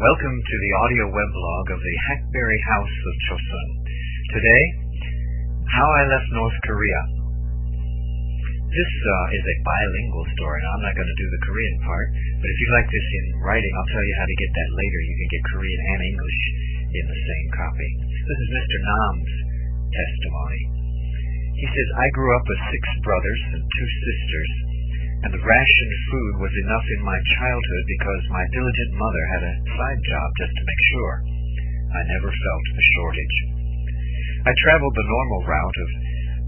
Welcome to the audio weblog of the Hackberry House of Chosun. Today, How I Left North Korea. This uh, is a bilingual story. Now, I'm not going to do the Korean part, but if you'd like this in writing, I'll tell you how to get that later. You can get Korean and English in the same copy. This is Mr. Nam's testimony. He says, I grew up with six brothers and two sisters and the rationed food was enough in my childhood because my diligent mother had a side job just to make sure. I never felt a shortage. I traveled the normal route of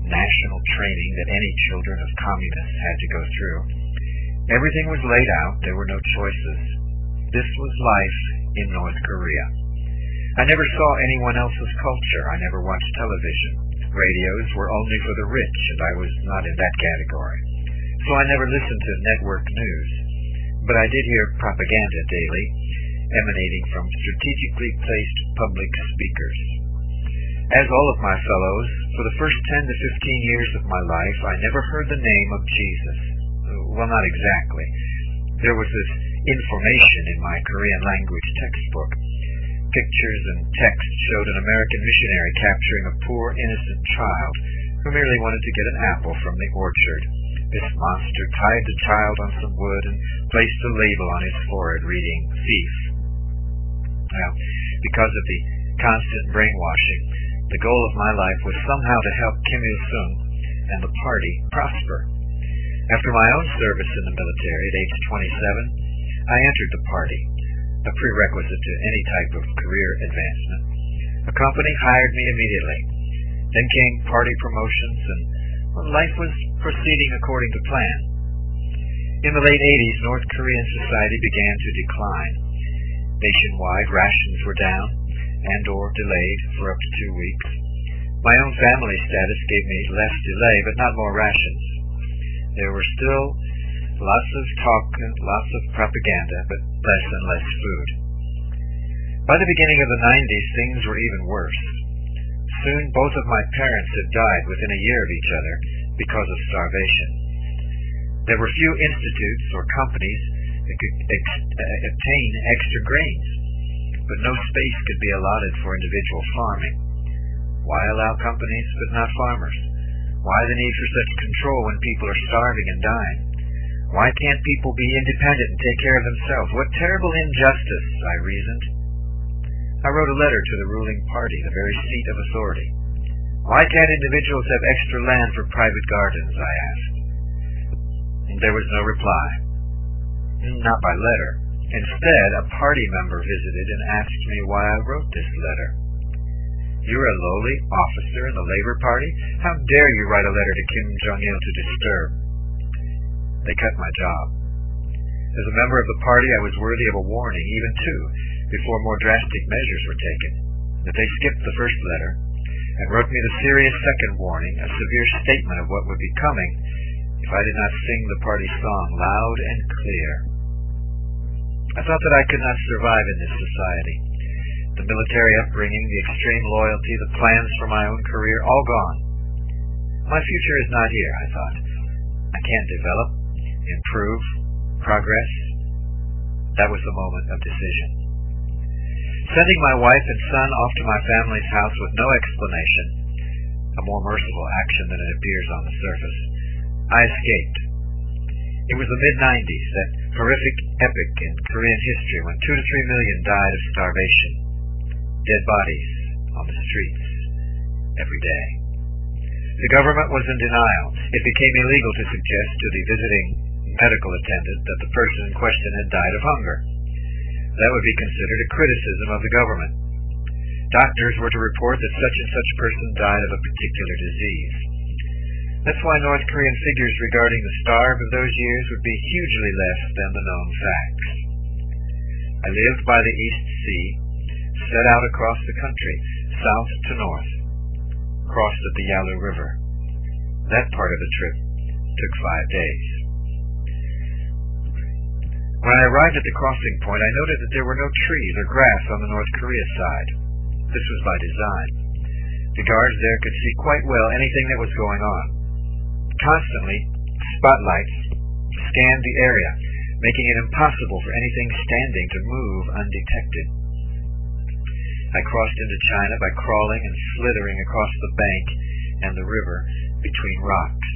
national training that any children of communists had to go through. Everything was laid out, there were no choices. This was life in North Korea. I never saw anyone else's culture. I never watched television. Radios were only for the rich, and I was not in that category so I never listened to network news. But I did hear propaganda daily, emanating from strategically placed public speakers. As all of my fellows, for the first 10 to 15 years of my life, I never heard the name of Jesus. Well, not exactly. There was this information in my Korean language textbook. Pictures and text showed an American missionary capturing a poor, innocent child who merely wanted to get an apple from the orchard. This monster tied the child on some wood and placed a label on his forehead reading, Thief. Now, because of the constant brainwashing, the goal of my life was somehow to help Kim Il-sung and the party prosper. After my own service in the military at age 27, I entered the party, a prerequisite to any type of career advancement. A company hired me immediately. Then came party promotions and life was proceeding according to plan. In the late 80s, North Korean society began to decline. Nationwide, rations were down and or delayed for up to two weeks. My own family status gave me less delay, but not more rations. There were still lots of talk and lots of propaganda, but less and less food. By the beginning of the 90s, things were even worse. Soon both of my parents had died within a year of each other because of starvation. There were few institutes or companies that could ex- uh, obtain extra grains, but no space could be allotted for individual farming. Why allow companies but not farmers? Why the need for such control when people are starving and dying? Why can't people be independent and take care of themselves? What terrible injustice, I reasoned. I wrote a letter to the ruling party, the very seat of authority. Why can't individuals have extra land for private gardens, I asked. And there was no reply. Not by letter. Instead, a party member visited and asked me why I wrote this letter. You're a lowly officer in the Labor Party? How dare you write a letter to Kim Jong-il to disturb? They cut my job. As a member of the party, I was worthy of a warning, even two, before more drastic measures were taken. But they skipped the first letter and wrote me the serious second warning, a severe statement of what would be coming if I did not sing the party song loud and clear. I thought that I could not survive in this society. The military upbringing, the extreme loyalty, the plans for my own career, all gone. My future is not here, I thought. I can't develop, improve, progress. That was the moment of decision. Sending my wife and son off to my family's house with no explanation, a more merciful action than it appears on the surface, I escaped. It was the mid-90s, that horrific epoch in Korean history when two to three million died of starvation. Dead bodies on the streets every day. The government was in denial. It became illegal to suggest to the visiting medical attendant that the person in question had died of hunger. That would be considered a criticism of the government. Doctors were to report that such and such person died of a particular disease. That's why North Korean figures regarding the starve of those years would be hugely less than the known facts. I lived by the East Sea, set out across the country, south to north, crossed at the Yalu River. That part of the trip took five days. When I arrived at the crossing point, I noted that there were no trees or grass on the North Korea side. This was by design. The guards there could see quite well anything that was going on. Constantly, spotlights scanned the area, making it impossible for anything standing to move undetected. I crossed into China by crawling and slithering across the bank and the river between rocks.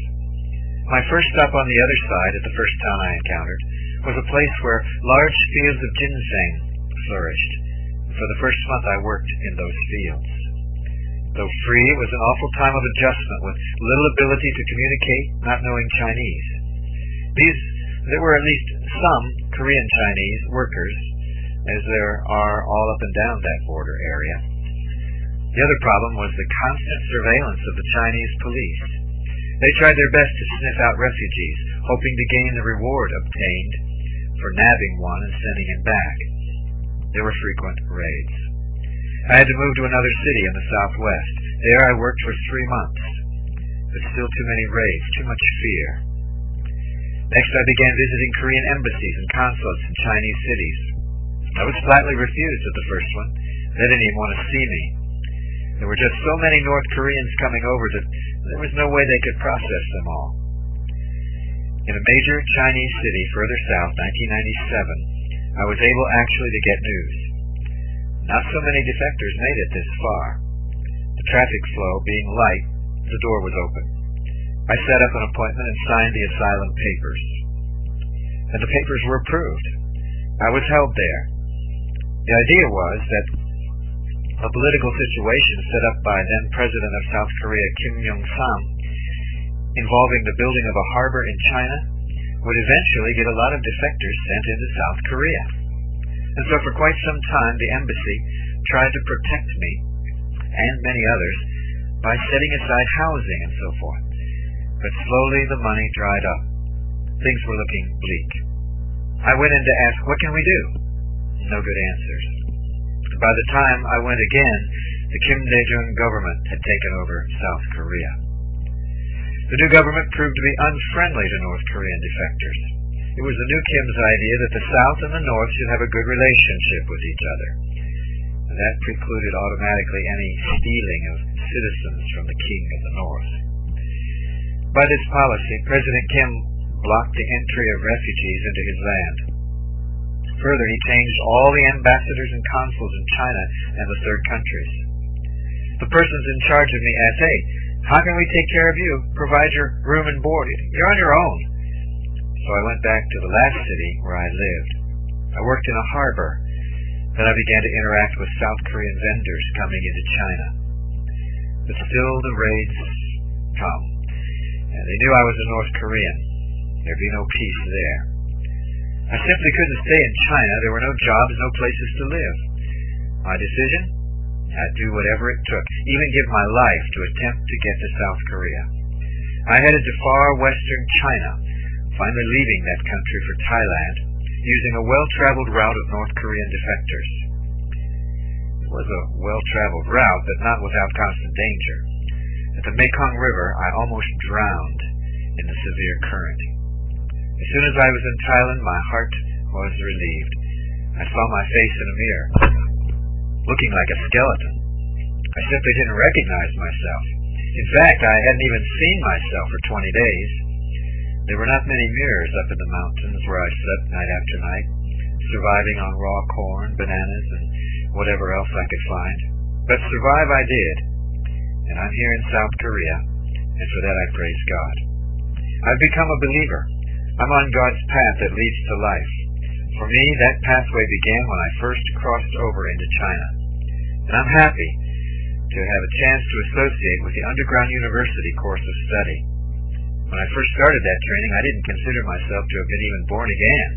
My first stop on the other side, at the first town I encountered, was a place where large fields of ginseng flourished. For the first month I worked in those fields. Though free, it was an awful time of adjustment with little ability to communicate, not knowing Chinese. These, there were at least some Korean Chinese workers, as there are all up and down that border area. The other problem was the constant surveillance of the Chinese police. They tried their best to sniff out refugees, hoping to gain the reward obtained for nabbing one and sending him back. There were frequent raids. I had to move to another city in the southwest. There I worked for three months. But still too many raids, too much fear. Next I began visiting Korean embassies and consulates in Chinese cities. I was flatly refused at the first one. They didn't even want to see me. There were just so many North Koreans coming over that there was no way they could process them all. In a major Chinese city further south, 1997, I was able actually to get news. Not so many defectors made it this far. The traffic flow being light, the door was open. I set up an appointment and signed the asylum papers. And the papers were approved. I was held there. The idea was that a political situation set up by then President of South Korea Kim Young-sam involving the building of a harbor in China would eventually get a lot of defectors sent into South Korea. And so for quite some time the embassy tried to protect me and many others by setting aside housing and so forth. But slowly the money dried up. Things were looking bleak. I went in to ask, what can we do? No good answers. By the time I went again, the Kim Dae-jung government had taken over South Korea. The new government proved to be unfriendly to North Korean defectors. It was the new Kim's idea that the South and the North should have a good relationship with each other. And that precluded automatically any stealing of citizens from the King of the North. By this policy, President Kim blocked the entry of refugees into his land. Further, he changed all the ambassadors and consuls in China and the third countries. The persons in charge of me asked, hey, how can we take care of you? Provide your room and board. You're on your own. So I went back to the last city where I lived. I worked in a harbor. Then I began to interact with South Korean vendors coming into China. But still the raids come. And they knew I was a North Korean. There'd be no peace there. I simply couldn't stay in China. There were no jobs, no places to live. My decision? I'd do whatever it took, even give my life to attempt to get to South Korea. I headed to far western China, finally leaving that country for Thailand, using a well-traveled route of North Korean defectors. It was a well-traveled route, but not without constant danger. At the Mekong River, I almost drowned in the severe current. As soon as I was in Thailand, my heart was relieved. I saw my face in a mirror, looking like a skeleton. I simply didn't recognize myself. In fact, I hadn't even seen myself for 20 days. There were not many mirrors up in the mountains where I slept night after night, surviving on raw corn, bananas, and whatever else I could find. But survive I did, and I'm here in South Korea, and for that I praise God. I've become a believer. I'm on God's path that leads to life. For me, that pathway began when I first crossed over into China. And I'm happy to have a chance to associate with the underground university course of study. When I first started that training, I didn't consider myself to have been even born again.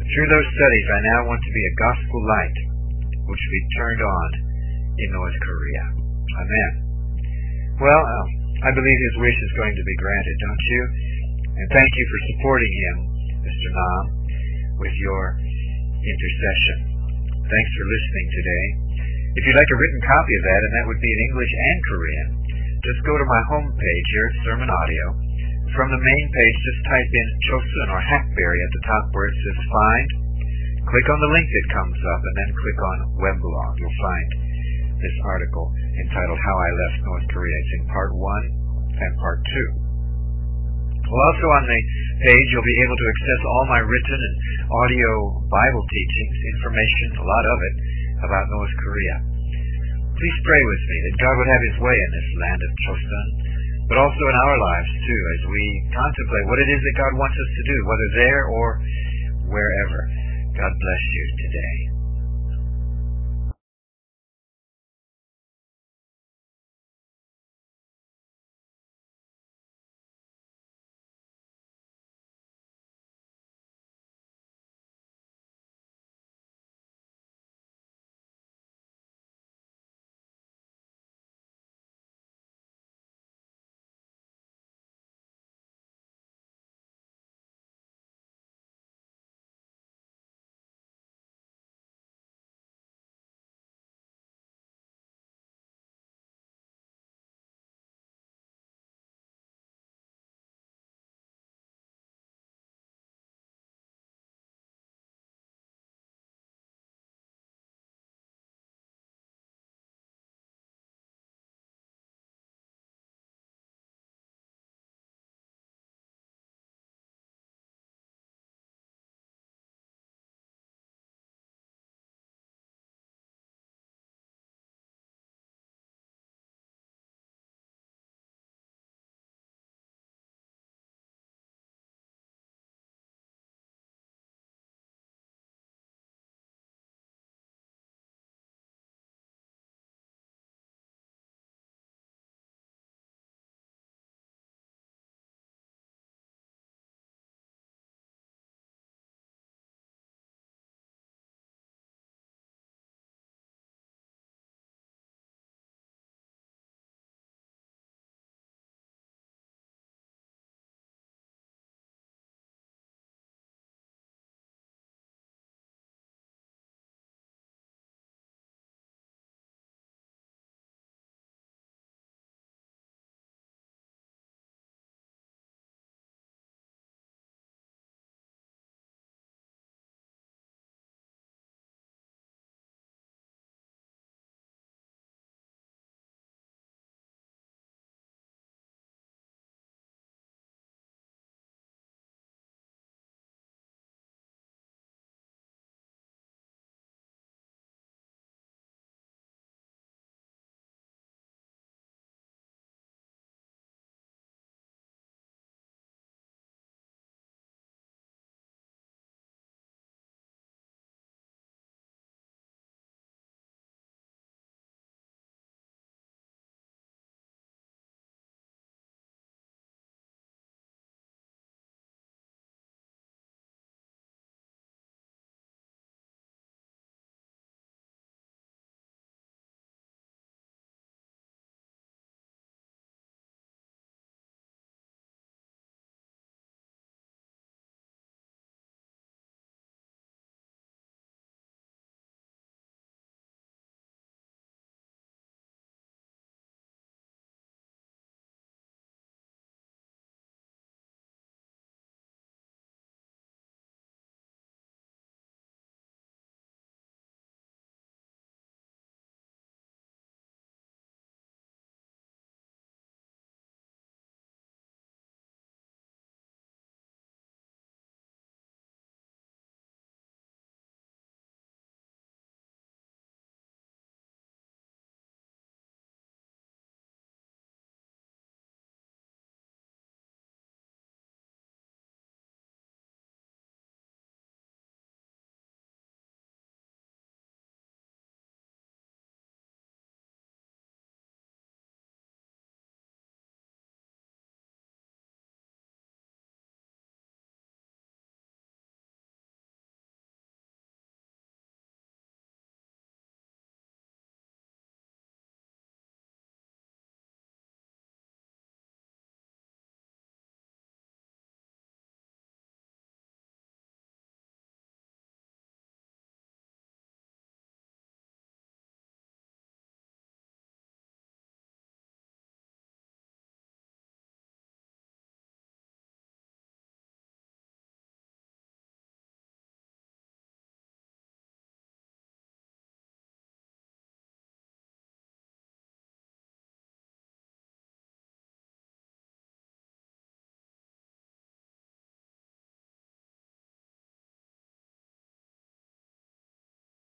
But through those studies, I now want to be a gospel light, which will be turned on in North Korea. Amen. Well, uh, I believe his wish is going to be granted, don't you? And thank you for supporting him, Mr. Nam, with your intercession. Thanks for listening today. If you'd like a written copy of that, and that would be in English and Korean, just go to my home page here at Sermon Audio. From the main page, just type in Chosun or Hackberry at the top where it says Find. Click on the link that comes up, and then click on Weblog. You'll find this article entitled How I Left North Korea. It's in part one and part two. Well, also on the page, you'll be able to access all my written and audio Bible teachings, information, a lot of it, about North Korea. Please pray with me that God would have his way in this land of Chosun, but also in our lives too, as we contemplate what it is that God wants us to do, whether there or wherever. God bless you today.